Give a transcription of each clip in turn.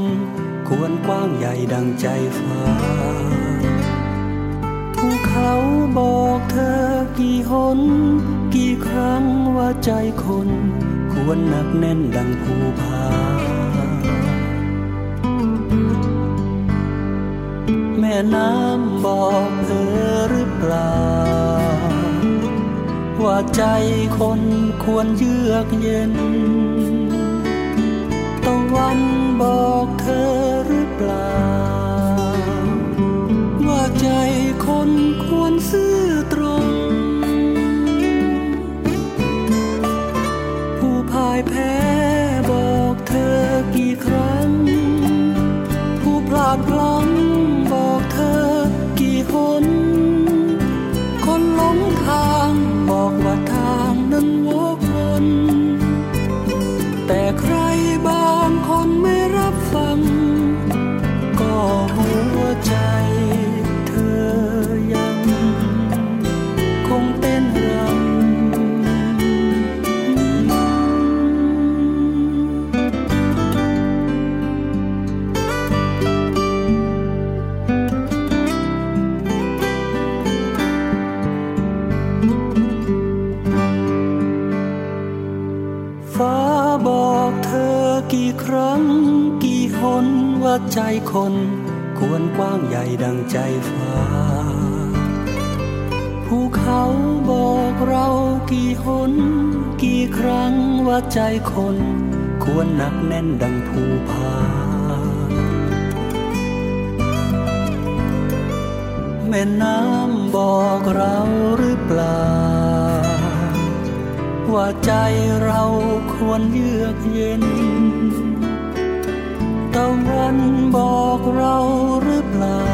น ควรกว้างใหญ่ดังใจฟ้าภูเขาบอกเธอกี่หน กี่ครั้งว่าใจคน ควรหนักแน่นดังภูผาแม่น้ำบอกเธอหรือเปล่า ว่าใจคนควรเยือกเย็นตะวันบอก เธอหรือเปล่า ว่าใจคนควรซื่อตรง ผู้พ่ายแพ้ ใจคน ควรกว้างใหญ่ดังใจฟ้า ภูเขาบอกเรากี่หน กี่ครั้งว่าใจคน ควรหนักแน่นดังภูผาแม่น้ำบอกเราหรือเปล่า ว่าใจเราควรเยือกเย็น ตะวันบอกเราหรือเปล่า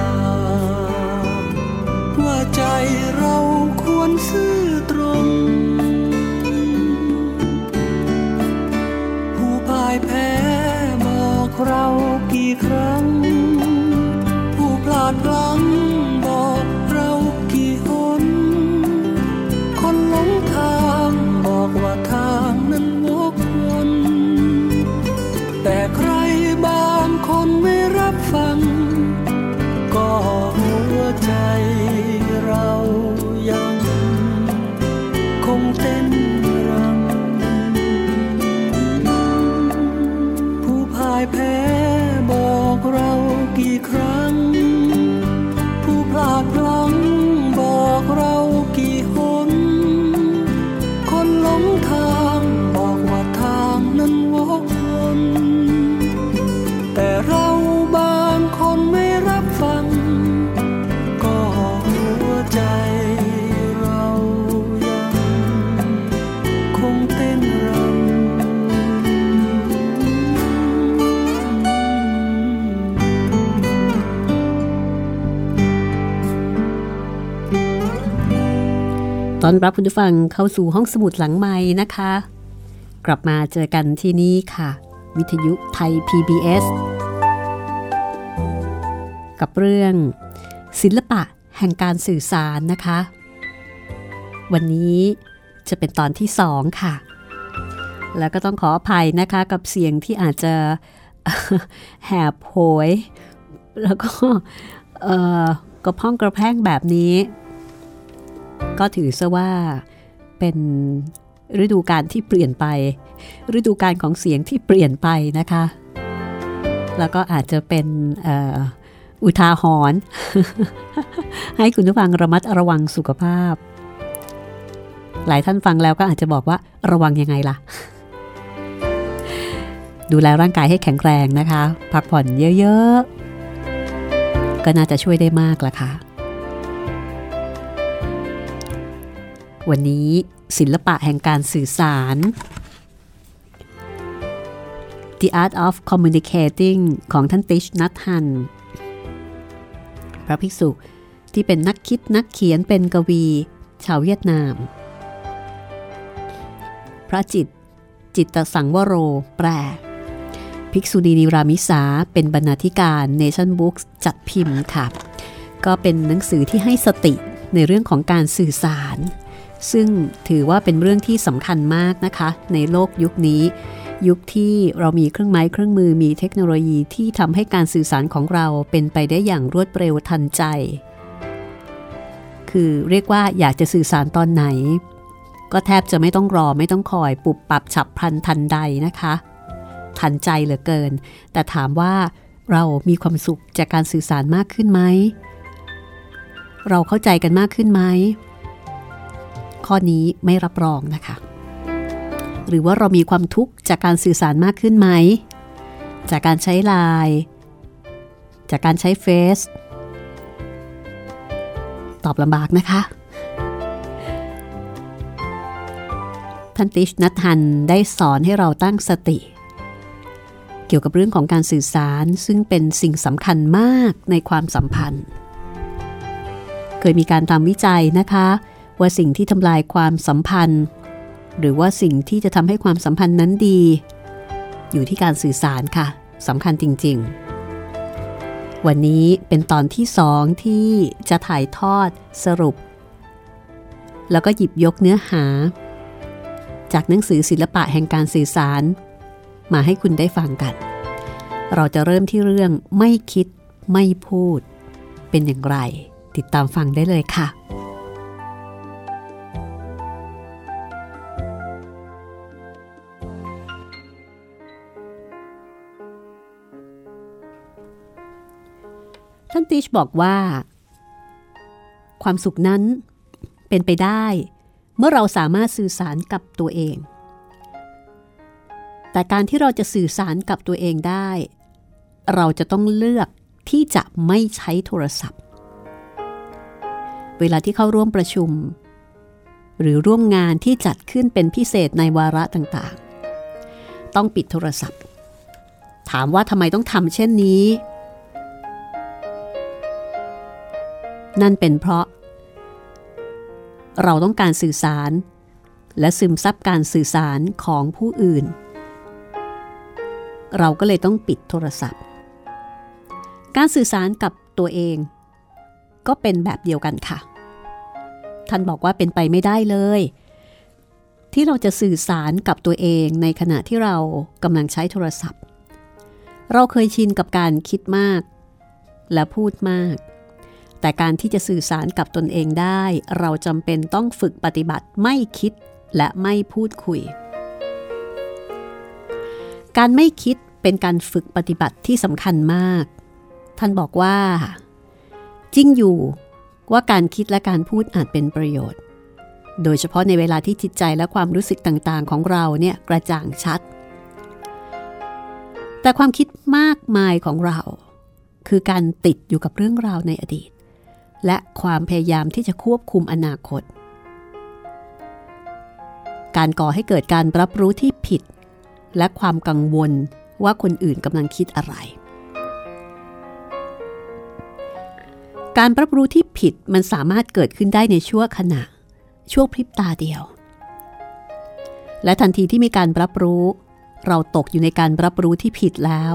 ว่าใจเราควรซื่อตรง ผู้พ่ายแพ้บอกเรากี่ครั้ง ตอนรับคุณผู้ฟังเข้าสู่ห้องสมุดหลังไม้นะคะ กลับมาเจอกันที่นี่ค่ะ วิทยุไทย PBS กับเรื่อง ศิลปะแห่งการสื่อสารนะคะ วันนี้จะเป็นตอนที่สองค่ะ แล้วก็ต้องขออภัยนะคะกับเสียงที่อาจจะแหบโหย แล้วก็กระพ้องกระแพงแบบนี้ ก็ถือซะว่าเป็นฤดูการที่เปลี่ยนไป ฤดูการของเสียงที่เปลี่ยนไปนะคะ แล้วก็อาจจะเป็นอุทาหรณ์ให้คุณผู้ฟังระมัดระวังสุขภาพ หลายท่านฟังแล้วก็อาจจะบอกว่าระวังยังไงล่ะ ดูแลร่างกายให้แข็งแรงนะคะ พักผ่อนเยอะๆ ก็น่าจะช่วยได้มากละค่ะ วันนี้ศิลปะแห่งการสื่อสาร The Art of Communicating ของท่านติชนัทฮัน พระภิกษุที่เป็นนักคิดนักเขียนเป็นกวี ชาวเวียดนาม พระจิต จิตตสังวโร แปล ภิกษุณีนิรามิสา เป็นบรรณาธิการ Nation Books จัดพิมพ์ค่ะ ก็เป็นหนังสือที่ให้สติในเรื่องของการสื่อสาร ซึ่งถือว่าเป็นเรื่องที่สำคัญมากนะคะ ในโลกยุคนี้ ยุคที่เรามีเครื่องไม้เครื่องมือมีเทคโนโลยีที่ทำให้การสื่อสารของเราเป็นไปได้อย่างรวดเร็วทันใจ คือเรียกว่าอยากจะสื่อสารตอนไหน ก็แทบจะไม่ต้องรอไม่ต้องคอยปุบปับฉับพลันทันใดนะคะ ทันใจเหลือเกิน แต่ถามว่าเรามีความสุขจากการสื่อสารมากขึ้นไหม เราเข้าใจกันมากขึ้นไหม ข้อนี้ไม่รับรองนะคะ หรือว่าเรามีความทุกข์จากการสื่อสารมากขึ้นไหม จากการใช้ไลน์จากการใช้เฟซตอบลำบากนะคะ ท่านติชนัทฮันได้สอนให้เราตั้งสติ เกี่ยวกับเรื่องของการสื่อสารซึ่งเป็นสิ่งสำคัญมากในความสัมพันธ์ เคยมีการทำวิจัยนะคะ ว่าสิ่งที่ทำลายความสัมพันธ์ หรือว่าสิ่งที่จะทำให้ความสัมพันธ์นั้นดี อยู่ที่การสื่อสารค่ะสำคัญจริง ๆ วันนี้เป็นตอนที่สองที่จะถ่ายทอดสรุป แล้วก็หยิบยกเนื้อหา จากหนังสือศิลปะแห่งการสื่อสาร มาให้คุณได้ฟังกัน เราจะเริ่มที่เรื่องไม่คิดไม่พูด เป็นอย่างไร ติดตามฟังได้เลยค่ะ ท่านติชบอกว่า ความสุขนั้นเป็นไปได้ เมื่อเราสามารถสื่อสารกับตัวเอง แต่การที่เราจะสื่อสารกับตัวเองได้ เราจะต้องเลือกที่จะไม่ใช้โทรศัพท์ เวลาที่เข้าร่วมประชุม หรือร่วมงานที่จัดขึ้นเป็นพิเศษในวาระต่างๆ ต้องปิดโทรศัพท์ ถามว่าทำไมต้องทำเช่นนี้ นั่นเป็นเพราะ เราต้องการสื่อสาร และซึมซับการสื่อสารของผู้อื่น เราก็เลยต้องปิดโทรศัพท์ การสื่อสารกับตัวเอง ก็เป็นแบบเดียวกันค่ะ ท่านบอกว่าเป็นไปไม่ได้เลย ที่เราจะสื่อสารกับตัวเองในขณะที่เรากำลังใช้โทรศัพท์ เราเคยชินกับการคิดมาก และพูดมาก แต่การที่จะสื่อสารกับตนเองได้ เราจำเป็นต้องฝึกปฏิบัติไม่คิดและไม่พูดคุย การไม่คิดเป็นการฝึกปฏิบัติที่สำคัญมาก ท่านบอกว่า จริงอยู่ว่าการคิดและการพูดอาจเป็นประโยชน์ โดยเฉพาะในเวลาที่จิตใจและความรู้สึกต่างๆ ของเราเนี่ยกระจ่างชัด แต่ความคิดมากมายของเรา คือการติดอยู่กับเรื่องราวในอดีต และความพยายามที่จะควบคุมอนาคต การก่อให้เกิดการรับรู้ที่ผิด และความกังวลว่าคนอื่นกำลังคิดอะไร การรับรู้ที่ผิดมันสามารถเกิดขึ้นได้ในชั่วขณะ ช่วงพริบตาเดียว และทันทีที่มีการรับรู้ เราตกอยู่ในการรับรู้ที่ผิดแล้ว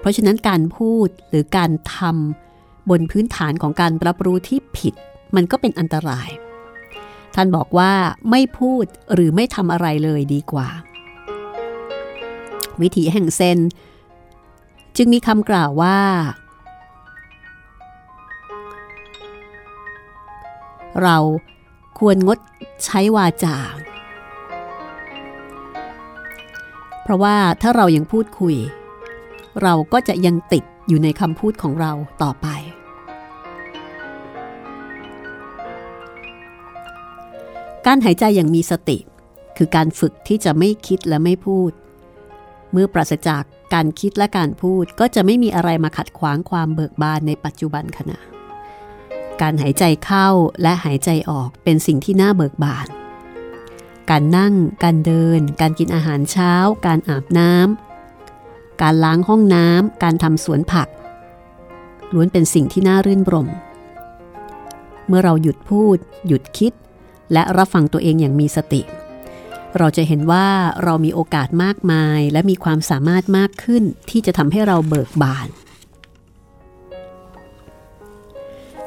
เพราะฉะนั้นการพูดหรือการทำ บนพื้นฐานของการรับรู้ที่ผิด มันก็เป็นอันตราย ท่านบอกว่าไม่พูดหรือไม่ทำอะไรเลยดีกว่า วิถีแห่งเซนจึงมีคำกล่าวว่า เราควรงดใช้วาจา เพราะว่าถ้าเรายังพูดคุย เราก็จะยังติดอยู่ในคำพูดของเราต่อไป การหายใจอย่างมีสติ คือการฝึกที่จะไม่คิดและไม่พูด เมื่อปราศจากการคิดและการพูดก็จะไม่มีอะไรมาขัดขวางความเบิกบานในปัจจุบันขณะ การหายใจเข้าและหายใจออกเป็นสิ่งที่น่าเบิกบาน การนั่ง การเดิน การกินอาหารเช้า การอาบน้ำ การล้างห้องน้ำ การทำสวนผัก ล้วนเป็นสิ่งที่น่ารื่นรม เมื่อเราหยุดพูด หยุดคิด และรับฟังตัวเองอย่างมีสติ เราจะเห็นว่าเรามีโอกาสมากมาย และมีความสามารถมากขึ้นที่จะทำให้เราเบิกบาน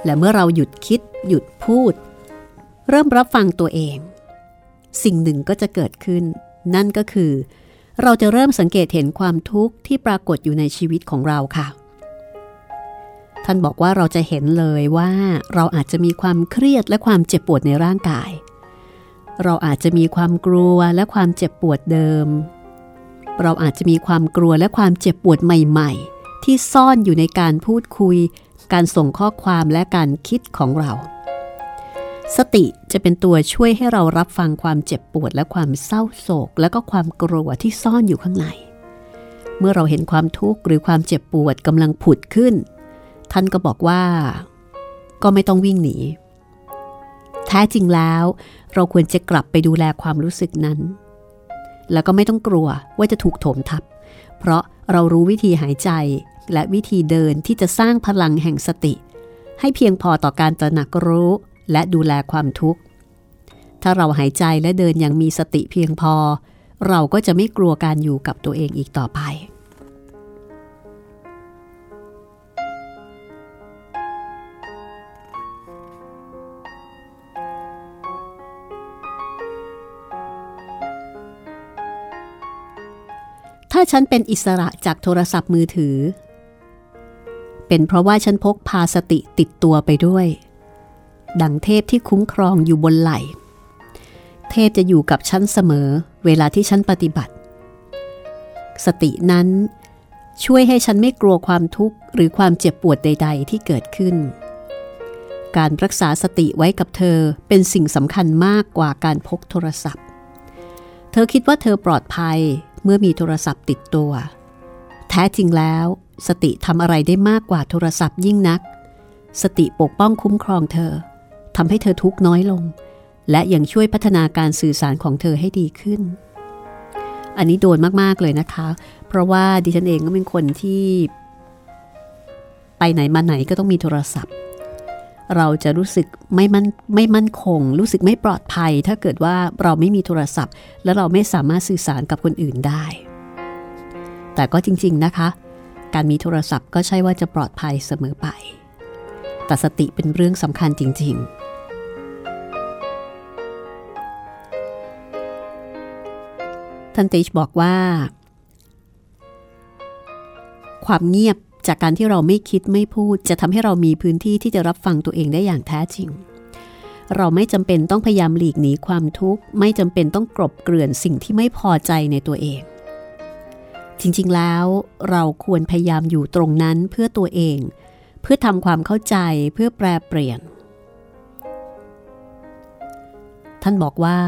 และเมื่อเราหยุดคิด หยุดพูด เริ่มรับฟังตัวเอง สิ่งหนึ่งก็จะเกิดขึ้น นั่นก็คือ เราจะเริ่มสังเกตเห็นความทุกข์ที่ปรากฏอยู่ในชีวิตของเราค่ะ ท่านบอกว่าเราจะเห็นเลยว่าเราอาจจะมีความเครียดและความเจ็บปวดในร่างกาย เราอาจจะมีความกลัวและความเจ็บปวดเดิม เราอาจจะมีความกลัวและความเจ็บปวดใหม่ ๆ ที่ซ่อนอยู่ในการพูดคุย การส่งข้อความและการคิดของเรา สติจะเป็นตัวช่วยให้เรารับฟังความเจ็บปวดและความเศร้าโศก และก็ความกลัวที่ซ่อนอยู่ข้างใน เมื่อเราเห็นความทุกข์หรือความเจ็บปวดกำลังผุดขึ้น ท่านก็บอกว่า ก็ไม่ต้องวิ่งหนี แท้จริงแล้วเราควรจะกลับไปดูแลความรู้สึกนั้น แล้วก็ไม่ต้องกลัวว่าจะถูกโถมทับ เพราะเรารู้วิธีหายใจและวิธีเดินที่จะสร้างพลังแห่งสติ ให้เพียงพอต่อการตระหนักรู้และดูแลความทุกข์ ถ้าเราหายใจและเดินอย่างมีสติเพียงพอ เราก็จะไม่กลัวการอยู่กับตัวเองอีกต่อไป ฉันเป็นอิสระจากโทรศัพท์มือถือ เป็นเพราะว่าฉันพกพาสติติดตัวไปด้วย ดังเทพที่คุ้มครองอยู่บนไหล่ เทพจะอยู่กับฉันเสมอเวลาที่ฉันปฏิบัติ สตินั้นช่วยให้ฉันไม่กลัวความทุกข์หรือความเจ็บปวดใด ๆ ที่เกิดขึ้น การรักษาสติไว้กับเธอเป็นสิ่งสำคัญมากกว่าการพกโทรศัพท์ เธอคิดว่าเธอปลอดภัย เมื่อมีโทรศัพท์ติดตัว แท้จริงแล้ว สติทำอะไรได้มากกว่าโทรศัพท์ยิ่งนัก สติปกป้องคุ้มครองเธอทำให้เธอทุกน้อยลง และยังช่วยพัฒนาการสื่อสารของเธอให้ดีขึ้น อันนี้โดนมาก ๆ เลยนะคะ เพราะว่าดิฉันเองก็เป็นคนที่ ไปไหนมาไหนก็ต้องมีโทรศัพท์ เราจะรู้สึกไม่มั่นไม่มั่นคง รู้สึกไม่ปลอดภัย ถ้าเกิดว่าเราไม่มีโทรศัพท์ แล้วเราไม่สามารถสื่อสารกับคนอื่นได้ แต่ก็จริง ๆนะคะ การมีโทรศัพท์ก็ใช่ว่าจะปลอดภัยเสมอไป แต่สติเป็นเรื่องสำคัญจริง ๆท่านติชบอกว่า ความเงียบ จากการที่เราไม่คิดไม่พูด จะทำให้เรามีพื้นที่ที่จะรับฟังตัวเองได้อย่างแท้จริง เราไม่จำเป็นต้องพยายามหลีกหนีความทุกข์ ไม่จำเป็นต้องกลบเกลื่อนสิ่งที่ไม่พอใจในตัวเอง จริงๆแล้วเราควรพยายามอยู่ตรงนั้นเพื่อตัวเอง เพื่อทำความเข้าใจเพื่อแปลเปลี่ยน ท่านบอกว่า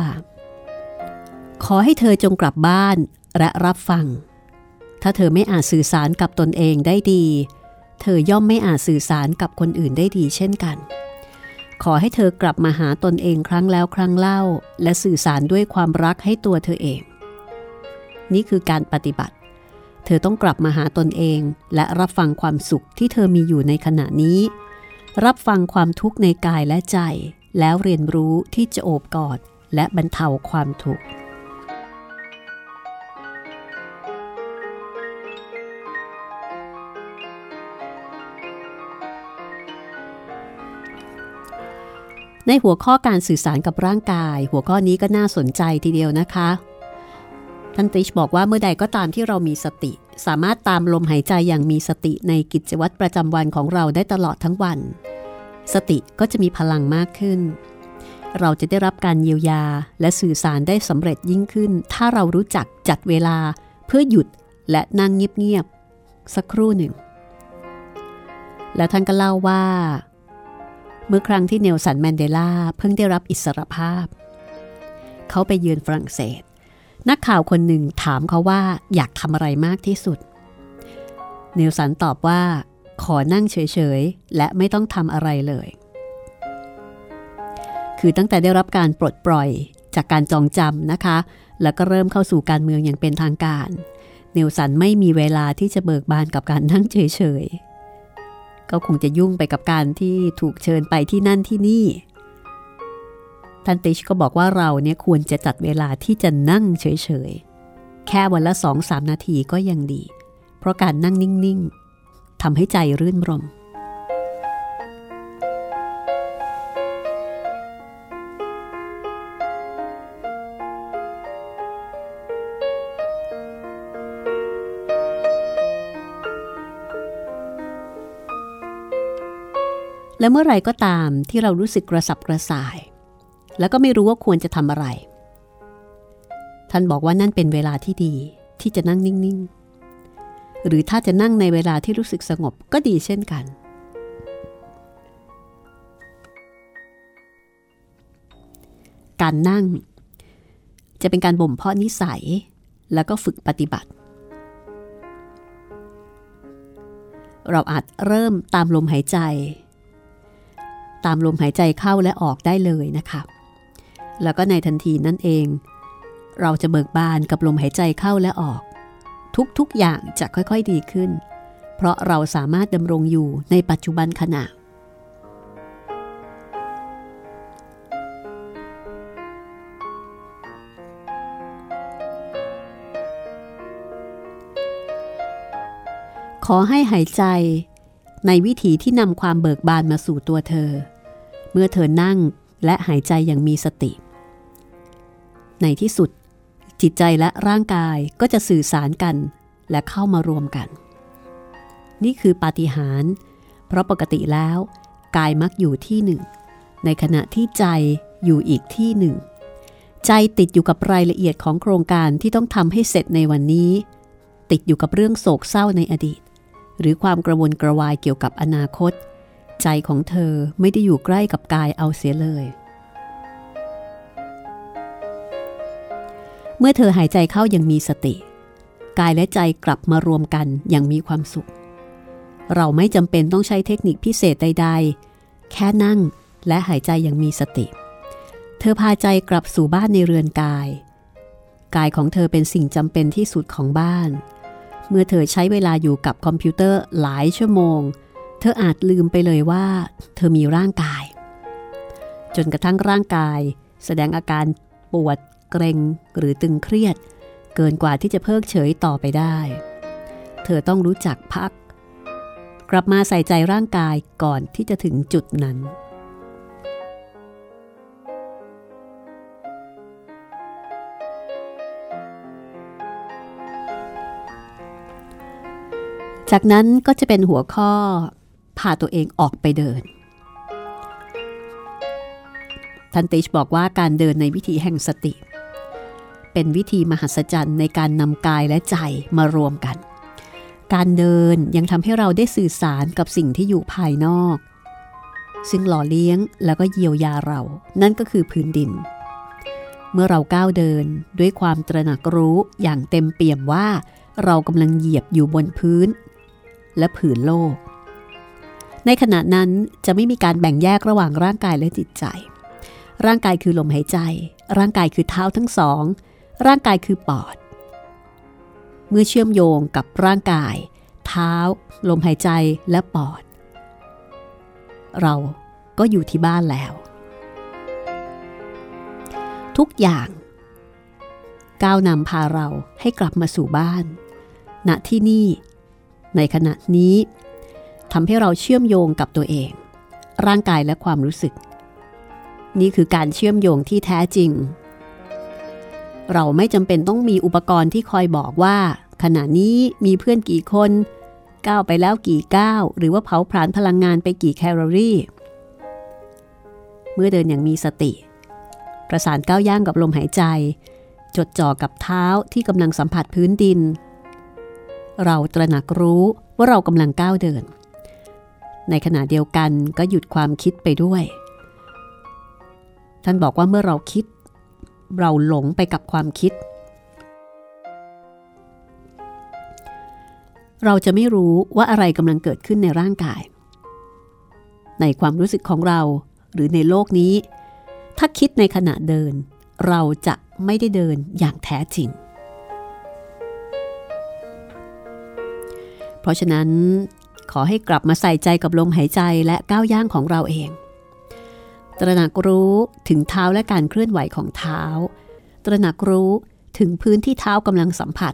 ขอให้เธอจงกลับบ้านและรับฟัง ถ้าเธอไม่อาจสื่อสารกับตนเองได้ดี เธอย่อมไม่อาจสื่อสารกับคนอื่นได้ดีเช่นกัน ขอให้เธอกลับมาหาตนเองครั้งแล้วครั้งเล่า และสื่อสารด้วยความรักให้ตัวเธอเอง นี่คือการปฏิบัติ เธอต้องกลับมาหาตนเอง และรับฟังความสุขที่เธอมีอยู่ในขณะนี้ รับฟังความทุกข์ในกายและใจ แล้วเรียนรู้ที่จะโอบกอดและบรรเทาความทุกข์ ในหัวข้อการสื่อสารกับร่างกาย หัวข้อนี้ก็น่าสนใจทีเดียวนะคะท่านติชบอกว่าเมื่อใดก็ตามที่เรามีสติ สามารถตามลมหายใจอย่างมีสติในกิจวัตรประจำวันของเราได้ตลอดทั้งวัน สติก็จะมีพลังมากขึ้น เราจะได้รับการเยียวยาและสื่อสารได้สำเร็จยิ่งขึ้น ถ้าเรารู้จักจัดเวลาเพื่อหยุดและนั่งเงียบๆสักครู่หนึ่ง แล้วท่านก็เล่าว่า เมื่อครั้งที่เนลสันแมนเดลาเพิ่งได้รับอิสรภาพ เขาไปเยือนฝรั่งเศส นักข่าวคนหนึ่งถามเขาว่าอยากทำอะไรมากที่สุด เนลสันตอบว่า ขอนั่งเฉยๆ และไม่ต้องทำอะไรเลย คือตั้งแต่ได้รับการปลดปล่อยจากการจองจำนะคะ แล้วก็เริ่มเข้าสู่การเมืองอย่างเป็นทางการ เนลสันไม่มีเวลาที่จะเบิกบานกับการนั่งเฉยๆ ก็คงจะยุ่งไปกับการที่ถูกเชิญไปที่นั่นที่นี่ ท่านติชก็บอกว่าเราเนี่ยควรจะจัดเวลาที่จะนั่งเฉยๆ แค่วันละสองสามนาทีก็ยังดี เพราะการนั่งนิ่งๆทำให้ใจรื่นรม และเมื่อไรก็ตามที่เรารู้สึกกระสับกระส่าย แล้วก็ไม่รู้ว่าควรจะทำอะไร ท่านบอกว่านั่นเป็นเวลาที่ดีที่จะนั่งนิ่งๆ หรือถ้าจะนั่งในเวลาที่รู้สึกสงบก็ดีเช่นกัน การนั่ง จะเป็นการบ่มเพาะนิสัย แล้วก็ฝึกปฏิบัติ เราอาจเริ่มตามลมหายใจ ตามลมหายใจเข้าและออกได้เลยนะคะ แล้วก็ในทันทีนั่นเอง เราจะเบิกบานกับลมหายใจเข้าและออก ทุกๆอย่างจะค่อยๆดีขึ้น เพราะเราสามารถดำรงอยู่ในปัจจุบันขณะขอให้หายใจ ในวิถีที่นำความเบิกบานมาสู่ตัวเธอ เมื่อเธอนั่งและหายใจอย่างมีสติ ในที่สุด จิตใจและร่างกายก็จะสื่อสารกันและเข้ามารวมกัน นี่คือปาฏิหาริย์เพราะปกติแล้ว กายมักอยู่ที่หนึ่ง ในขณะที่ใจอยู่อีกที่หนึ่ง ใจติดอยู่กับรายละเอียดของโครงการที่ต้องทำให้เสร็จในวันนี้ ติดอยู่กับเรื่องโศกเศร้าในอดีต หรือความกระวนกระวายเกี่ยวกับอนาคต ใจของเธอไม่ได้อยู่ใกล้กับกายเอาเสียเลย เมื่อเธอหายใจเข้าอย่างมีสติ กายและใจกลับมารวมกันอย่างมีความสุข เราไม่จำเป็นต้องใช้เทคนิคพิเศษใด ๆ แค่นั่งและหายใจอย่างมีสติ เธอพาใจกลับสู่บ้านในเรือนกาย กายของเธอเป็นสิ่งจำเป็นที่สุดของบ้านเเมื่อเธอใช้เวลาอยู่กับคอมพิวเตอร์หลายชั่วโมง เธออาจลืมไปเลยว่า เธอมีร่างกาย จนกระทั่งร่างกาย แสดงอาการปวดเกรงหรือตึงเครียด เกินกว่าที่จะเพิกเฉยต่อไปได้ เธอต้องรู้จักพัก กลับมาใส่ใจร่างกายก่อนที่จะถึงจุดนั้น จากนั้นก็จะเป็นหัวข้อพาตัวเองออกไปเดินทันติชบอกว่าการเดินในวิธีแห่งสติ เป็นวิธีมหัศจรรย์ในการนำกายและใจมารวมกัน การเดินยังทำให้เราได้สื่อสารกับสิ่งที่อยู่ภายนอก ซึ่งหล่อเลี้ยงแล้วก็เยียวยาเรา นั่นก็คือพื้นดิน เมื่อเราก้าวเดินด้วยความตระหนักรู้อย่างเต็มเปี่ยมว่า เรากำลังเหยียบอยู่บนพื้น และผืนโลก ในขณะนั้นจะไม่มีการแบ่งแยกระหว่างร่างกายและจิตใจ ร่างกายคือลมหายใจ ร่างกายคือเท้าทั้งสอง ร่างกายคือปอด เมื่อเชื่อมโยงกับร่างกาย เท้า ลมหายใจและปอด เราก็อยู่ที่บ้านแล้ว ทุกอย่างก้าวนำพาเราให้กลับมาสู่บ้าน ณ ที่นี่ ในขณะนี้ทำให้เราเชื่อมโยงกับตัวเอง ร่างกายและความรู้สึก นี่คือการเชื่อมโยงที่แท้จริง เราไม่จำเป็นต้องมีอุปกรณ์ที่คอยบอกว่า ขณะนี้มีเพื่อนกี่คนก้าวไปแล้วกี่ก้าวหรือว่าเผาผลาญพลังงานไปกี่แคลอรี่ เมื่อเดินอย่างมีสติ ประสานก้าวย่างกับลมหายใจ จดจ่อกับเท้าที่กำลังสัมผัสพื้นดิน เราตระหนักรู้ว่าเรากำลังก้าวเดิน ในขณะเดียวกันก็หยุดความคิดไปด้วย ท่านบอกว่าเมื่อเราคิด เราหลงไปกับความคิด เราจะไม่รู้ว่าอะไรกำลังเกิดขึ้นในร่างกาย ในความรู้สึกของเราหรือในโลกนี้ ถ้าคิดในขณะเดิน เราจะไม่ได้เดินอย่างแท้จริง ราะฉะนั้นขอให้กลับมาใส่ใจกับลมหายใจและก้าวย่างของเราเอง ตระหนักรู้ถึงเท้าและการเคลื่อนไหวของเท้า ตระหนักรู้ถึงพื้นที่เท้ากำลังสัมผัส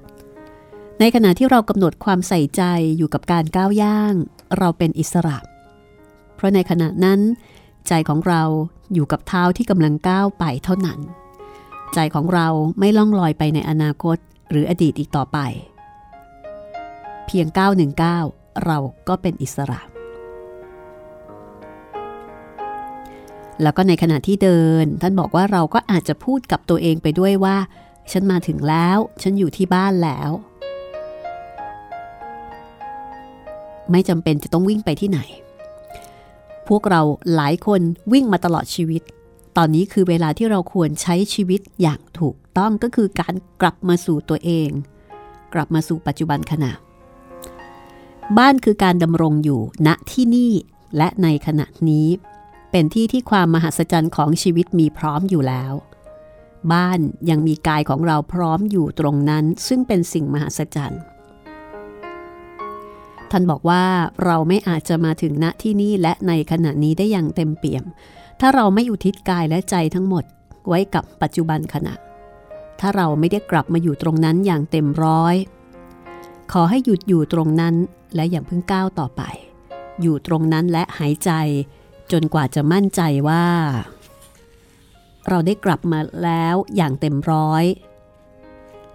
ในขณะที่เรากำหนดความใส่ใจอยู่กับการก้าวย่าง เราเป็นอิสระ เพราะในขณะนั้น ใจของเราอยู่กับเท้าที่กำลังก้าวไปเท่านั้น ใจของเราไม่ล่องลอยไปในอนาคตหรืออดีตอีกต่อไป เพียงก้าหนึ่งก้าเราก็เป็นอิสระ แล้วก็ในขณะที่เดิน ท่านบอกว่าเราก็อาจจะพูดกับตัวเองไปด้วยว่า ฉันมาถึงแล้ว ฉันอยู่ที่บ้านแล้ว ไม่จำเป็นจะต้องวิ่งไปที่ไหน พวกเราหลายคนวิ่งมาตลอดชีวิต ตอนนี้คือเวลาที่เราควรใช้ชีวิตอย่างถูกต้องก็คือการกลับมาสู่ตัวเอง กลับมาสู่ปัจจุบันขณะ บ้านคือการดำรงอยู่ณที่นี่และในขณะนี้ เป็นที่ที่ความมหัศจรรย์ของชีวิตมีพร้อมอยู่แล้ว บ้านยังมีกายของเราพร้อมอยู่ตรงนั้น ซึ่งเป็นสิ่งมหัศจรรย์ท่านบอกว่าเราไม่อาจจะมาถึงณที่นี่และในขณะนี้ได้อย่างเต็มเปี่ยม ถ้าเราไม่อุทิศกายและใจทั้งหมดไว้กับปัจจุบันขณะ ถ้าเราไม่ได้กลับมาอยู่ตรงนั้นอย่างเต็มร้อย ขอให้หยุดอยู่ตรงนั้น และอย่างเพิ่งก้าวต่อไป อยู่ตรงนั้นและหายใจจนกว่าจะมั่นใจว่า เราได้กลับมาแล้วอย่างเต็มร้อย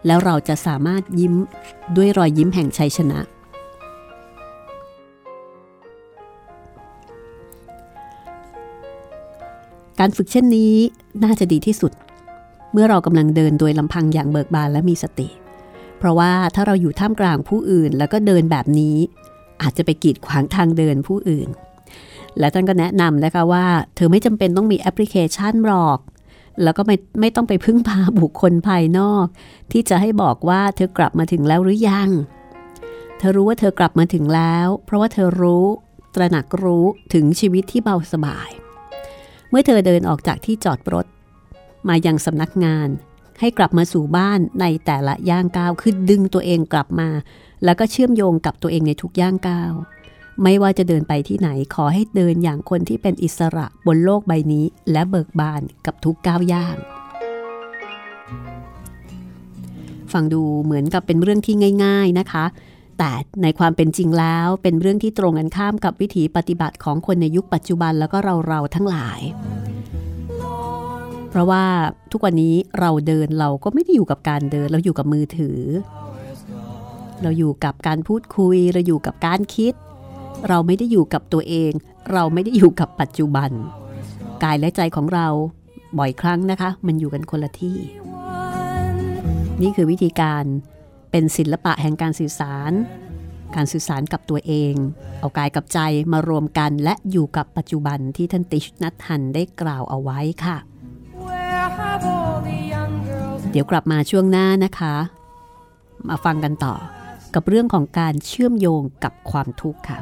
แล้วเราจะสามารถยิ้มด้วยรอยยิ้มแห่งชัยชนะ การฝึกเช่นนี้น่าจะดีที่สุด เมื่อเรากำลังเดินโดยลำพังอย่างเบิกบานและมีสติเพราะว่าถ้าเราอยู่ท่ามกลางผู้อื่น แล้วก็เดินแบบนี้ อาจจะไปกีดขวางทางเดินผู้อื่น และท่านก็แนะนำนะคะว่า เธอไม่จำเป็นต้องมีแอปพลิเคชันหรอก แล้วก็ไม่ไม่ต้องไปพึ่งพาบุคคลภายนอก ที่จะให้บอกว่าเธอกลับมาถึงแล้วหรือยัง เธอรู้ว่าเธอกลับมาถึงแล้ว เพราะว่าเธอรู้ตระหนักรู้ถึงชีวิตที่เบาสบาย เมื่อเธอเดินออกจากที่จอดรถ มายังสำนักงาน ให้กลับมาสู่บ้านในแต่ละย่างก้าวคือดึงตัวเองกลับมา แล้วก็เชื่อมโยงกับตัวเองในทุกย่างก้าวไม่ว่าจะเดินไปที่ไหนขอให้เดินอย่างคนที่เป็นอิสระบนโลกใบนี้ และเบิกบานกับทุกก้าวย่าง ฟังดูเหมือนกับเป็นเรื่องที่ง่าย ๆนะคะ แต่ในความเป็นจริงแล้วเป็นเรื่องที่ตรงกันข้ามกับวิถีปฏิบัติของคนในยุคปัจจุบันแล้วก็เราๆทั้งหลาย เพราะว่าทุกวันนี้เราเดินเราก็ไม่ได้อยู่กับการเดิน เราอยู่กับมือถือ เราอยู่กับการพูดคุย เราอยู่กับการคิด เราไม่ได้อยู่กับตัวเอง เราไม่ได้อยู่กับปัจจุบัน กายและใจของเราบ่อยครั้งนะคะ มันอยู่กันคนละที่ นี่คือวิธีการเป็นศิลปะแห่งการสื่อสาร การสื่อสารกับตัวเอง เอากายกับใจมารวมกันและอยู่กับปัจจุบันที่ท่านติชนัทันได้กล่าวเอาไว้ค่ะ เดี๋ยวกลับมาช่วงหน้านะคะ มาฟังกันต่อกับเรื่องของการเชื่อมโยงกับความทุกข์ค่ะ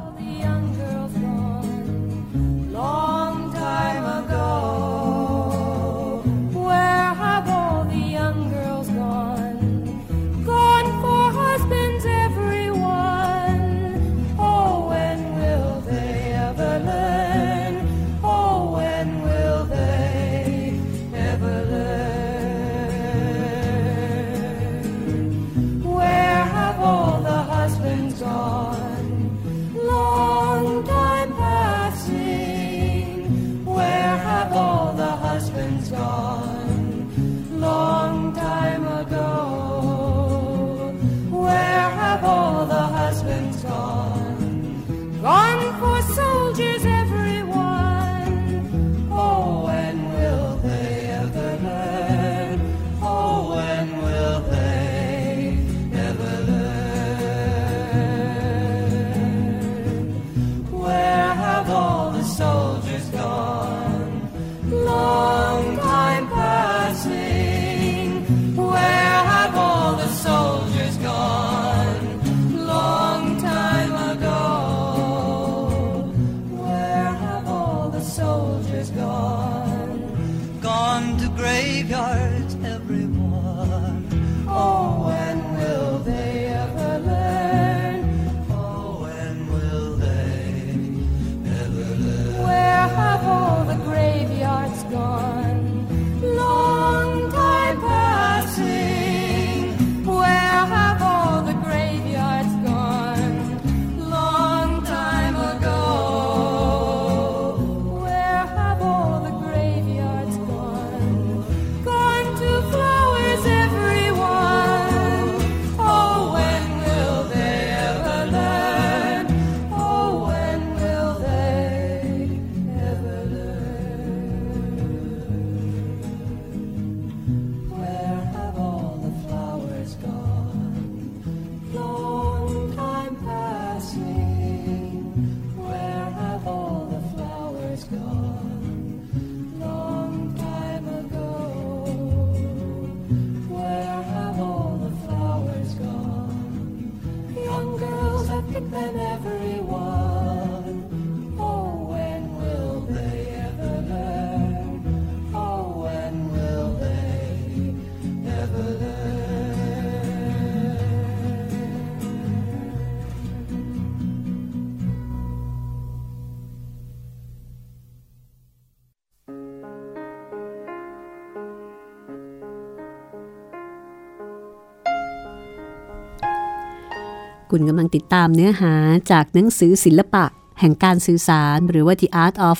คุณกำลังติดตามเนื้อหาจากหนังสือศิลปะ แห่งการสื่อสาร หรือว่า The Art of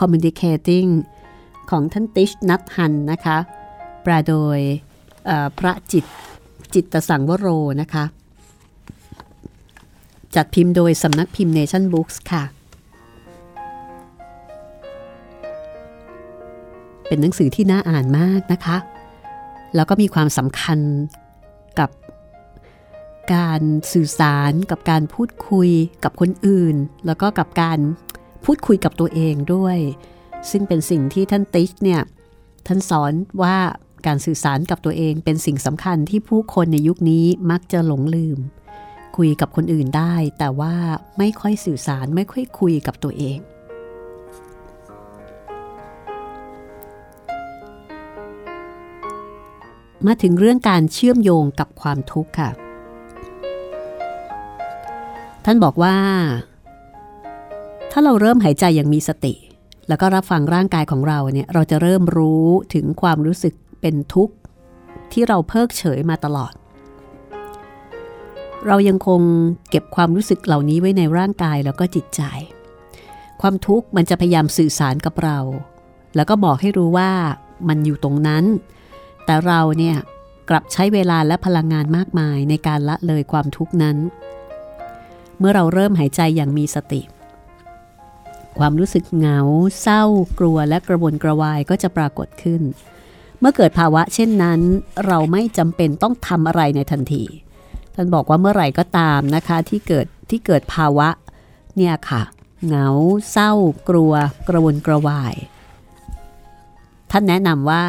Communicating ของท่านติชนัทฮันนะคะ แปลโดยพระจิตจิตสังวโรนะคะ จัดพิมพ์โดยสำนักพิมพ์ Nation Books ค่ะ เป็นหนังสือที่น่าอ่านมากนะคะ แล้วก็มีความสำคัญ การสื่อสารกับการพูดคุยกับคนอื่น แล้วก็กับการพูดคุยกับตัวเองด้วย ซึ่งเป็นสิ่งที่ท่านติชเนี่ยท่านสอนว่าการสื่อสารกับตัวเองเป็นสิ่งสำคัญที่ผู้คนในยุคนี้มักจะหลงลืม คุยกับคนอื่นได้ แต่ว่าไม่ค่อยสื่อสารไม่ค่อยคุยกับตัวเอง มาถึงเรื่องการเชื่อมโยงกับความทุกข์ค่ะ ท่านบอกว่า ถ้าเราเริ่มหายใจอย่างมีสติ แล้วก็รับฟังร่างกายของเราเนี่ยเราจะเริ่มรู้ถึงความรู้สึกเป็นทุกข์ ที่เราเพิกเฉยมาตลอด เรายังคงเก็บความรู้สึกเหล่านี้ไว้ในร่างกายแล้วก็จิตใจ ความทุกข์มันจะพยายามสื่อสารกับเรา แล้วก็บอกให้รู้ว่ามันอยู่ตรงนั้น แต่เราเนี่ยกลับใช้เวลาและพลังงานมากมายในการละเลยความทุกข์นั้น เมื่อเราเริ่มหายใจอย่างมีสติ ความรู้สึกเหงา เศร้า กลัวและกระวนกระวายก็จะปรากฏขึ้น เมื่อเกิดภาวะเช่นนั้น เราไม่จำเป็นต้องทำอะไรในทันที ท่านบอกว่าเมื่อไหร่ก็ตามนะคะที่เกิดที่เกิดภาวะเนี่ยค่ะเหงา เศร้า กลัว กระวนกระวาย ท่านแนะนำว่า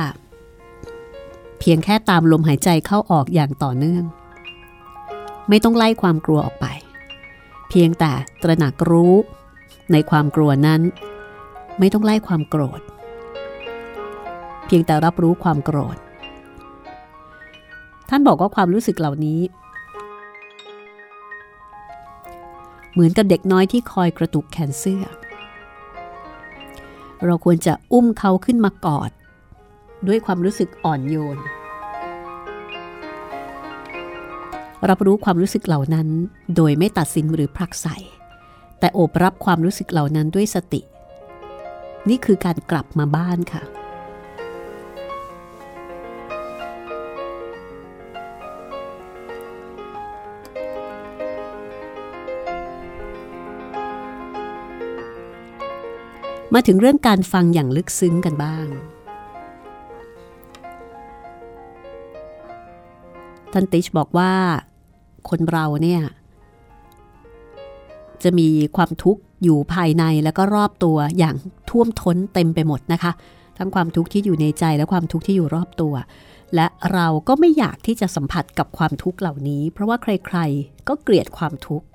เพียงแค่ตามลมหายใจเข้าออกอย่างต่อเนื่อง ไม่ต้องไล่ความกลัวออกไป พียงแต่ตระหนักรู้ในความกลัวนั้น ไม่ต้องไล่ความโกรธ เพียงแต่รับรู้ความโกรธ ท่านบอกว่าความรู้สึกเหล่านี้ เหมือนกับเด็กน้อยที่คอยกระตุกแขนเสื้อ เราควรจะอุ้มเขาขึ้นมากอด ด้วยความรู้สึกอ่อนโยน รับรู้ความรู้สึกเหล่านั้น โดยไม่ตัดสินหรือผลักใส่ แต่โอบรับความรู้สึกเหล่านั้นด้วยสติ นี่คือการกลับมาบ้านค่ะ มาถึงเรื่องการฟังอย่างลึกซึ้งกันบ้างท่านติชบอกว่า คนเราเนี่ยจะมีความทุกข์อยู่ภายในแล้วก็รอบตัวอย่างท่วมท้นเต็มไปหมดนะคะ ทั้งความทุกข์ที่อยู่ในใจและความทุกข์ที่อยู่รอบตัว และเราก็ไม่อยากที่จะสัมผัสกับความทุกข์เหล่านี้ เพราะว่าใครๆ ก็เกลียดความทุกข์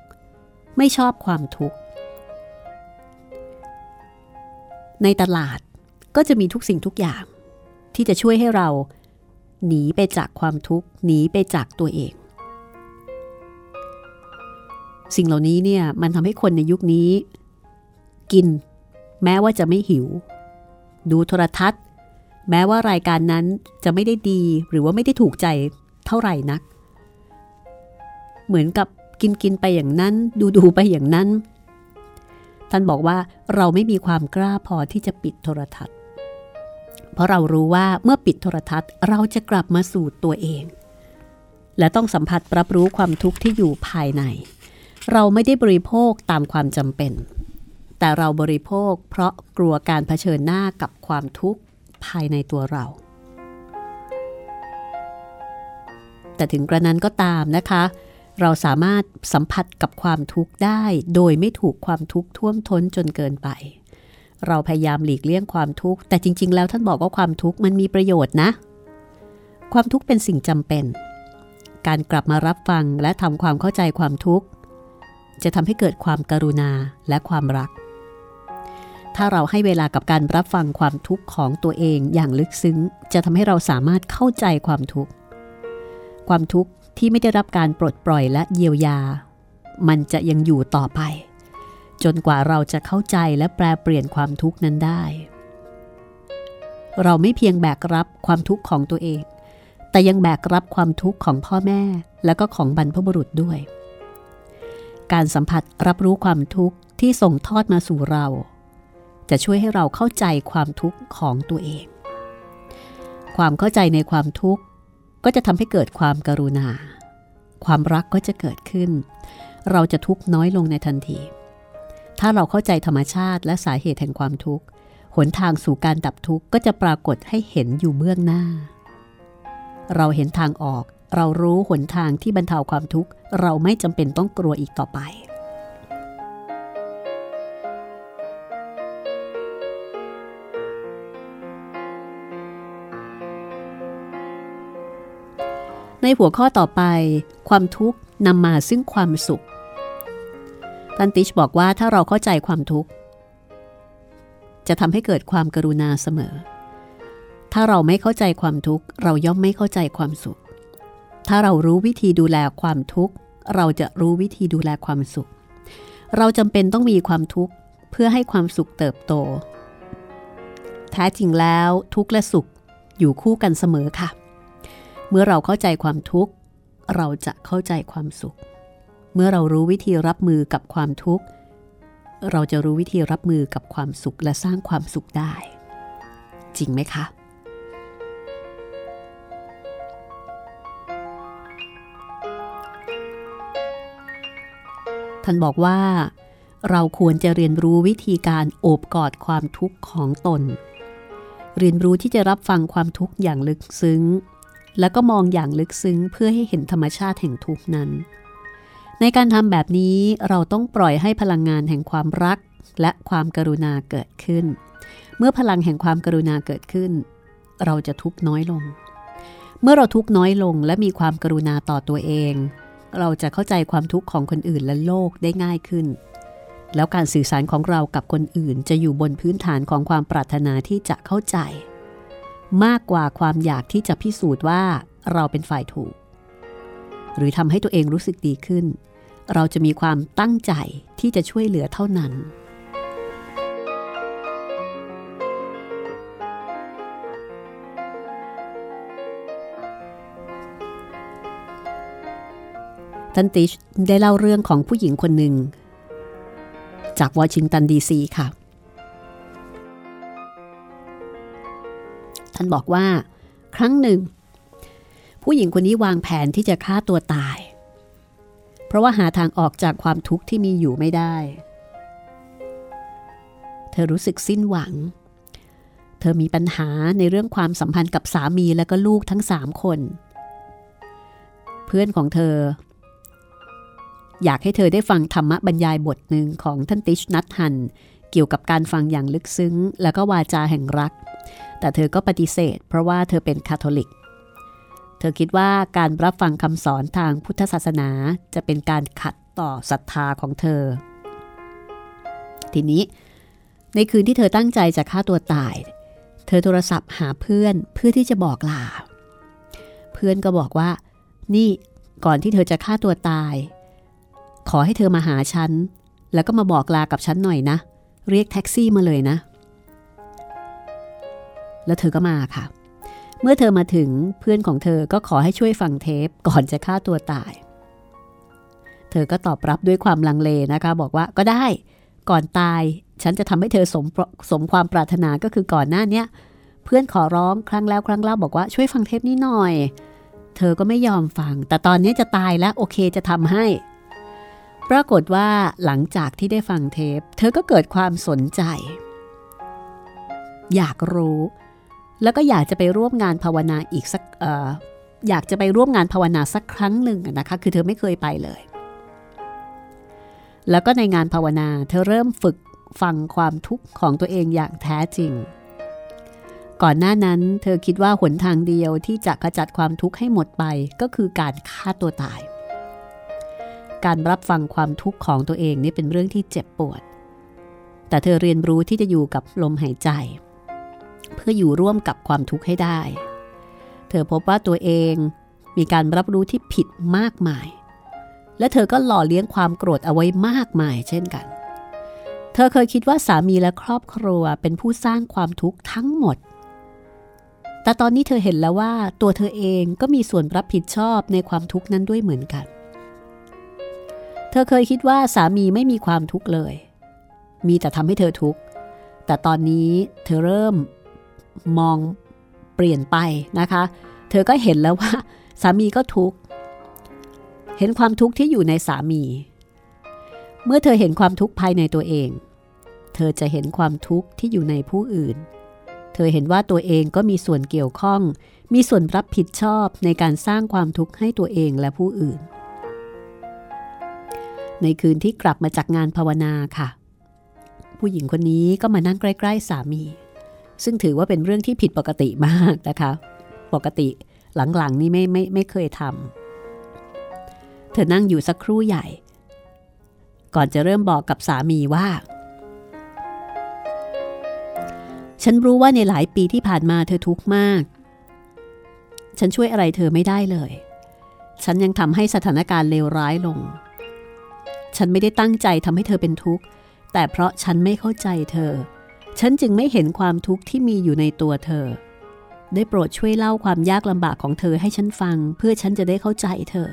ไม่ชอบความทุกข์ ในตลาดก็จะมีทุกสิ่งทุกอย่าง ที่จะช่วยให้เราหนีไปจากความทุกข์หนีไปจากตัวเอง สิ่งเหล่านี้เนี่ยมันทำให้คนในยุคนี้ กิน แม้ว่าจะไม่หิว ดูโทรทัศน์ แม้ว่ารายการนั้นจะไม่ได้ดีหรือว่าไม่ได้ถูกใจเท่าไหร่นัก เหมือนกับกินกินไปอย่างนั้น ดูดูไปอย่างนั้น ท่านบอกว่าเราไม่มีความกล้าพอที่จะปิดโทรทัศน์ เพราะเรารู้ว่าเมื่อปิดโทรทัศน์เราจะกลับมาสู่ตัวเอง และต้องสัมผัสรับรู้ความทุกข์ที่อยู่ภายใน เราไม่ได้บริโภคตามความจำเป็น แต่เราบริโภคเพราะกลัวการเผชิญหน้ากับความทุกข์ภายในตัวเรา แต่ถึงกระนั้นก็ตามนะคะ เราสามารถสัมผัสกับความทุกข์ได้ โดยไม่ถูกความทุกข์ท่วมท้นจนเกินไป เราพยายามหลีกเลี่ยงความทุกข์ แต่จริง ๆ แล้วท่านบอกว่าความทุกข์มันมีประโยชน์นะ ความทุกข์เป็นสิ่งจำเป็นการกลับมารับฟังและทำความเข้าใจความทุกข์ จะทำให้เกิดความกรุณาและความรัก ถ้าเราให้เวลากับการรับฟังความทุกข์ของตัวเองอย่างลึกซึ้ง จะทำให้เราสามารถเข้าใจความทุกข์ ความทุกข์ที่ไม่ได้รับการปลดปล่อยและเยียวยา มันจะยังอยู่ต่อไป จนกว่าเราจะเข้าใจและแปลเปลี่ยนความทุกข์นั้นได้ เราไม่เพียงแบกรับความทุกข์ของตัวเอง แต่ยังแบกรับความทุกข์ของพ่อแม่และก็ของบรรพบุรุษด้วย การสัมผัสรับรู้ความทุกข์ที่ส่งทอดมาสู่เรา จะช่วยให้เราเข้าใจความทุกข์ของตัวเอง ความเข้าใจในความทุกข์ก็จะทำให้เกิดความกรุณา ความรักก็จะเกิดขึ้น เราจะทุกข์น้อยลงในทันที ถ้าเราเข้าใจธรรมชาติและสาเหตุแห่งความทุกข์หนทางสู่การดับทุกข์ก็จะปรากฏให้เห็นอยู่เบื้องหน้า เราเห็นทางออก เรารู้หนทางที่บรรเทาความทุกข์ เราไม่จำเป็นต้องกลัวอีกต่อไปในหัวข้อต่อไป ความทุกข์นำมาซึ่งความสุขตันติชบอกว่าถ้าเราเข้าใจความทุกข์ จะทำให้เกิดความกรุณาเสมอ ถ้าเราไม่เข้าใจความทุกข์ เราย่อมไม่เข้าใจความสุข ถ้าเรารู้วิธีดูแลความทุกข์ เราจะรู้วิธีดูแลความสุข เราจำเป็นต้องมีความทุกข์เพื่อให้ความสุขเติบโต แท้จริงแล้วทุกข์และสุขอยู่คู่กันเสมอค่ะ เมื่อเราเข้าใจความทุกข์ เราจะเข้าใจความสุข เมื่อเรารู้วิธีรับมือกับความทุกข์ เราจะรู้วิธีรับมือกับความสุขและสร้างความสุขได้ จริงไหมคะ ท่านบอกว่า เราควรจะเรียนรู้วิธีการโอบกอดความทุกข์ของตน เรียนรู้ที่จะรับฟังความทุกข์อย่างลึกซึ้ง แล้วก็มองอย่างลึกซึ้งเพื่อให้เห็นธรรมชาติแห่งทุกข์นั้น ในการทำแบบนี้เราต้องปล่อยให้พลังงานแห่งความรักและความกรุณาเกิดขึ้น เมื่อพลังแห่งความกรุณาเกิดขึ้น เราจะทุกข์น้อยลง เมื่อเราทุกข์น้อยลงและมีความกรุณาต่อตัวเอง เราจะเข้าใจความทุกข์ของคนอื่นและโลกได้ง่ายขึ้น แล้วการสื่อสารของเรากับคนอื่นจะอยู่บนพื้นฐานของความปรารถนาที่จะเข้าใจ มากกว่าความอยากที่จะพิสูจน์ว่าเราเป็นฝ่ายถูก หรือทำให้ตัวเองรู้สึกดีขึ้น เราจะมีความตั้งใจที่จะช่วยเหลือเท่านั้น ท่านติชได้เล่าเรื่องของผู้หญิงคนหนึ่ง จากวอชิงตันดีซีค่ะ ท่านบอกว่า ครั้งหนึ่ง ผู้หญิงคนนี้วางแผนที่จะฆ่าตัวตาย เพราะว่าหาทางออกจากความทุกข์ที่มีอยู่ไม่ได้ เธอรู้สึกสิ้นหวัง เธอมีปัญหาในเรื่องความสัมพันธ์กับสามีและก็ลูกทั้งสามคนเพื่อนของเธอ อยากให้เธอได้ฟังธรรมบรรยายบทหนึ่งของท่านติชนัทฮัน เกี่ยวกับการฟังอย่างลึกซึ้ง แล้วก็วาจาแห่งรัก แต่เธอก็ปฏิเสธ เพราะว่าเธอเป็นคาทอลิก เธอคิดว่าการรับฟังคำสอนทางพุทธศาสนาจะเป็นการขัดต่อศรัทธาของเธอ ทีนี้ ในคืนที่เธอตั้งใจจะฆ่าตัวตาย เธอโทรศัพท์หาเพื่อนเพื่อที่จะบอกลา เพื่อนก็บอกว่า นี่ก่อนที่เธอจะฆ่าตัวตาย ขอให้เธอมาหาฉัน แล้วก็มาบอกลากับฉันหน่อยนะ เรียกแท็กซี่มาเลยนะ แล้วเธอก็มาค่ะ เมื่อเธอมาถึงเพื่อนของเธอก็ขอให้ช่วยฟังเทปก่อนจะฆ่าตัวตาย เธอก็ตอบรับด้วยความลังเลนะคะ บอกว่าก็ได้ ก่อนตายฉันจะทำให้เธอสมสมความปรารถนาก็คือก่อนหน้านี้เพื่อนขอร้องครั้งแล้วครั้งเล่าบอกว่าช่วยฟังเทปนี้หน่อย เธอก็ไม่ยอมฟัง แต่ตอนนี้จะตายแล้วโอเคจะทำให้ ปรากฏว่าหลังจากที่ได้ฟังเทป เธอก็เกิดความสนใจ อยากรู้ แล้วก็อยากจะไปร่วมงานภาวนาอีกสักออยากจะไปร่วมงานภาวนาสักครั้งหนึ่งนะคะ คือเธอไม่เคยไปเลย แล้วก็ในงานภาวนาเธอเริ่มฝึกฟังความทุกข์ของตัวเองอย่างแท้จริง ก่อนหน้านั้นเธอคิดว่าหนทางเดียวที่จะขจัดความทุกข์ให้หมดไปก็คือการฆ่าตัวตาย การรับฟังความทุกข์ของตัวเองนี่เป็นเรื่องที่เจ็บปวด แต่เธอเรียนรู้ที่จะอยู่กับลมหายใจ เพื่ออยู่ร่วมกับความทุกข์ให้ได้ เธอพบว่าตัวเองมีการรับรู้ที่ผิดมากมาย และเธอก็หล่อเลี้ยงความโกรธเอาไว้มากมายเช่นกัน เธอเคยคิดว่าสามีและครอบครัวเป็นผู้สร้างความทุกข์ทั้งหมด แต่ตอนนี้เธอเห็นแล้วว่าตัวเธอเองก็มีส่วนรับผิดชอบในความทุกข์นั้นด้วยเหมือนกัน เธอเคยคิดว่าสามีไม่มีความทุกข์เลย มีแต่ทำให้เธอทุกข์ แต่ตอนนี้เธอเริ่มมองเปลี่ยนไปนะคะ เธอก็เห็นแล้วว่า สามีก็ทุกข์ เห็นความทุกข์ที่อยู่ในสามี เมื่อเธอเห็นความทุกข์ภายในตัวเอง เธอจะเห็นความทุกข์ที่อยู่ในผู้อื่น เธอเห็นว่าตัวเองก็มีส่วนเกี่ยวข้อง มีส่วนรับผิดชอบในการสร้างความทุกข์ให้ตัวเองและผู้อื่น ในคืนที่กลับมาจากงานภาวนาค่ะ ผู้หญิงคนนี้ก็มานั่งใกล้ ๆ สามี ซึ่งถือว่าเป็นเรื่องที่ผิดปกติมากนะคะ ปกติหลัง ๆ นี่ไม่ไม่ไม่เคยทำเธอนั่งอยู่สักครู่ใหญ่ ก่อนจะเริ่มบอกกับสามีว่า ฉันรู้ว่าในหลายปีที่ผ่านมาเธอทุกข์มาก ฉันช่วยอะไรเธอไม่ได้เลย ฉันยังทำให้สถานการณ์เลวร้ายลง ฉันไม่ได้ตั้งใจทำให้เธอเป็นทุกข์ แต่เพราะฉันไม่เข้าใจเธอ ฉันจึงไม่เห็นความทุกข์ที่มีอยู่ในตัวเธอ ได้โปรดช่วยเล่าความยากลำบากของเธอให้ฉันฟัง เพื่อฉันจะได้เข้าใจเธอ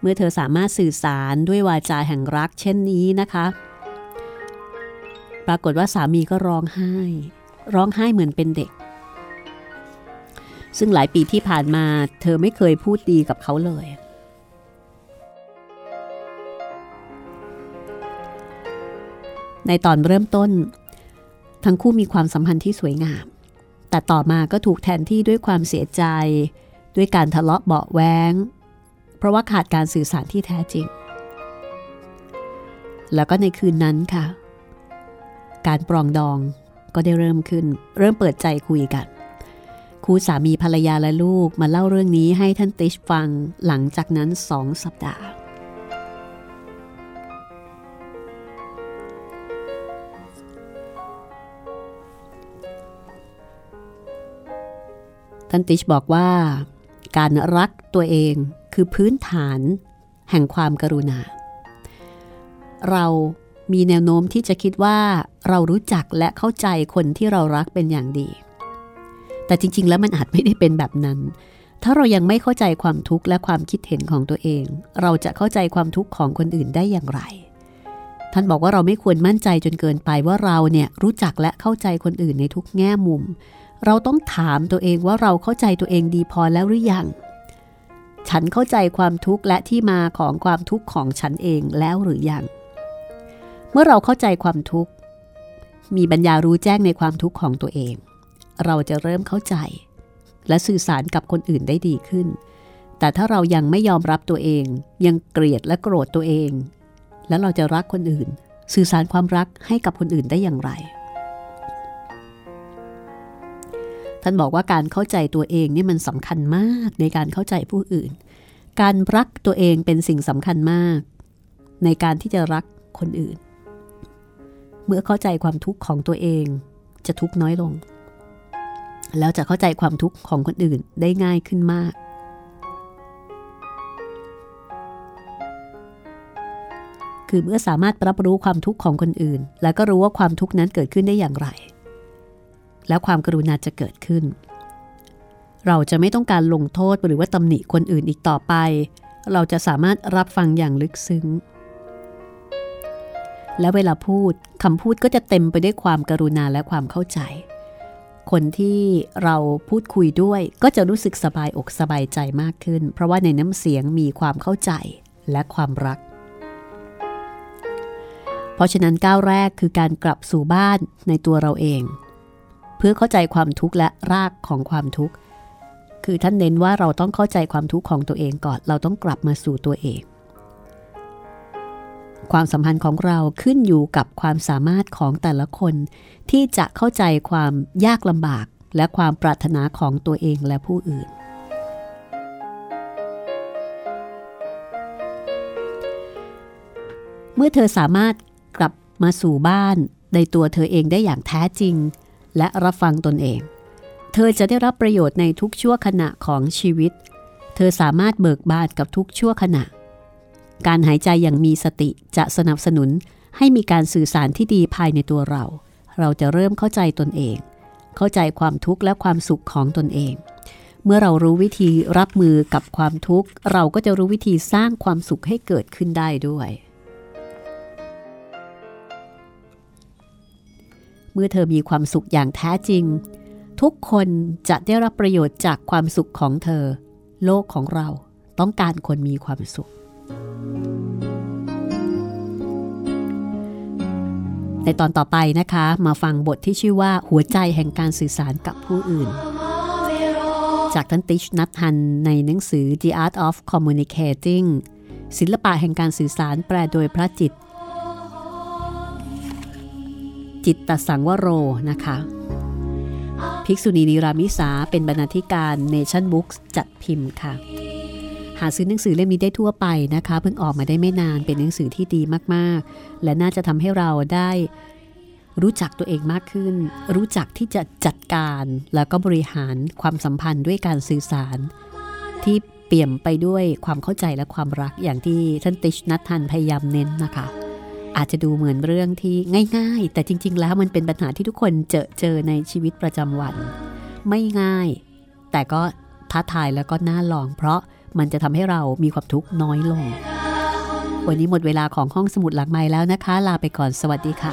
เมื่อเธอสามารถสื่อสารด้วยวาจาแห่งรัก เช่นนี้นะคะ ปรากฏว่าสามีก็ร้องไห้ ร้องไห้เหมือนเป็นเด็ก ซึ่งหลายปีที่ผ่านมาเธอไม่เคยพูดดีกับเขาเลย ในตอนเริ่มต้น ทั้งคู่มีความสัมพันธ์ที่สวยงาม แต่ต่อมาก็ถูกแทนที่ด้วยความเสียใจ ด้วยการทะเลาะเบาแวงเพราะว่าขาดการสื่อสารที่แท้จริง แล้วก็ในคืนนั้นค่ะ การปรองดองก็ได้เริ่มขึ้น เริ่มเปิดใจคุยกัน คู่สามีภรรยาและลูกมาเล่าเรื่องนี้ให้ท่านติชฟังหลังจากนั้นสองสัปดาห์ ท่านติชบอกว่า การรักตัวเองคือพื้นฐานแห่งความกรุณา เรามีแนวโน้มที่จะคิดว่าเรารู้จักและเข้าใจคนที่เรารักเป็นอย่างดี แต่จริง ๆ แล้วมันอาจไม่ได้เป็นแบบนั้น ถ้าเรายังไม่เข้าใจความทุกข์และความคิดเห็นของตัวเอง เราจะเข้าใจความทุกข์ของคนอื่นได้อย่างไร ท่านบอกว่าเราไม่ควรมั่นใจจนเกินไปว่าเราเนี่ยรู้จักและเข้าใจคนอื่นในทุกแง่มุม เราต้องถามตัวเองว่าเราเข้าใจตัวเองดีพอแล้วหรือยัง ฉันเข้าใจความทุกข์และที่มาของความทุกข์ของฉันเองแล้วหรือยัง เมื่อเราเข้าใจความทุกข์มีปัญญารู้แจ้งในความทุกข์ของตัวเอง เราจะเริ่มเข้าใจ และสื่อสารกับคนอื่นได้ดีขึ้น แต่ถ้าเรายังไม่ยอมรับตัวเอง ยังเกลียดและโกรธตัวเอง แล้วเราจะรักคนอื่น สื่อสารความรักให้กับคนอื่นได้อย่างไร ท่านบอกว่าการเข้าใจตัวเองนี่มันสำคัญมากในการเข้าใจผู้อื่น การรักตัวเองเป็นสิ่งสำคัญมาก ในการที่จะรักคนอื่น เมื่อเข้าใจความทุกข์ของตัวเองจะทุกข์น้อยลง แล้วจะเข้าใจความทุกข์ของคนอื่นได้ง่ายขึ้นมาก คือเมื่อสามารถรับรู้ความทุกข์ของคนอื่น แล้วก็รู้ว่าความทุกข์นั้นเกิดขึ้นได้อย่างไร แล้วความกรุณาจะเกิดขึ้น เราจะไม่ต้องการลงโทษหรือว่าตำหนิคนอื่นอีกต่อไป เราจะสามารถรับฟังอย่างลึกซึ้ง และเวลาพูดคำพูดก็จะเต็มไปด้วยความกรุณาและความเข้าใจ คนที่เราพูดคุยด้วย ก็จะรู้สึกสบายอกสบายใจมากขึ้น เพราะว่าในน้ำเสียงมีความเข้าใจและความรัก เพราะฉะนั้นก้าวแรกคือการกลับสู่บ้านในตัวเราเอง เพื่อเข้าใจความทุกข์และรากของความทุกข์ คือท่านเน้นว่าเราต้องเข้าใจความทุกข์ของตัวเองก่อน เราต้องกลับมาสู่ตัวเอง ความสัมพันธ์ของเราขึ้นอยู่กับความสามารถของแต่ละคน ที่จะเข้าใจความยากลำบากและความปรารถนาของตัวเองและผู้อื่น เมื่อเธอสามารถกลับมาสู่บ้านในตัวเธอเองได้อย่างแท้จริง และรับฟังตนเอง เธอจะได้รับประโยชน์ในทุกชั่วขณะของชีวิต เธอสามารถเบิกบานกับทุกชั่วขณะ การหายใจอย่างมีสติจะสนับสนุนให้มีการสื่อสารที่ดีภายในตัวเรา เราจะเริ่มเข้าใจตนเอง เข้าใจความทุกข์และความสุขของตนเอง เมื่อเรารู้วิธีรับมือกับความทุกข์ เราก็จะรู้วิธีสร้างความสุขให้เกิดขึ้นได้ด้วย เมื่อเธอมีความสุขอย่างแท้จริง ทุกคนจะได้รับประโยชน์จากความสุขของเธอ โลกของเราต้องการคนมีความสุข ในตอนต่อไปนะคะ มาฟังบทที่ชื่อว่าหัวใจแห่งการสื่อสารกับผู้อื่น จากท่านติชนัทฮันในหนังสือ The Art of Communicating ศิลปะแห่งการสื่อสารแปลโดยพระจิต จิตตสังวโรนะคะ ภิกษุณีนิรามิสาเป็นบรรณาธิการ Nation Books จัดพิมพ์ค่ะ หาซื้อหนังสือเล่มนี้ได้ทั่วไปนะคะ เพิ่งออกมาได้ไม่นานเป็นหนังสือที่ดีมากๆ และน่าจะทำให้เราได้รู้จักตัวเองมากขึ้น รู้จักที่จะจัดการแล้วก็บริหารความสัมพันธ์ด้วยการสื่อสาร ที่เปี่ยมไปด้วยความเข้าใจและความรักอย่างที่ท่านติชนัททันพยายามเน้นนะคะ อาจจะดูเหมือนเรื่องที่ง่าย ๆ แต่จริง ๆ แล้วมันเป็นปัญหาที่ทุกคนเจอเจอในชีวิตประจำวัน ไม่ง่าย แต่ก็ท้าทายแล้วก็น่าลองเพราะ มันจะทำให้เรามีความทุกข์น้อยลง วันนี้หมดเวลาของห้องสมุดหลังไม้แล้วนะคะ ลาไปก่อนสวัสดีค่ะ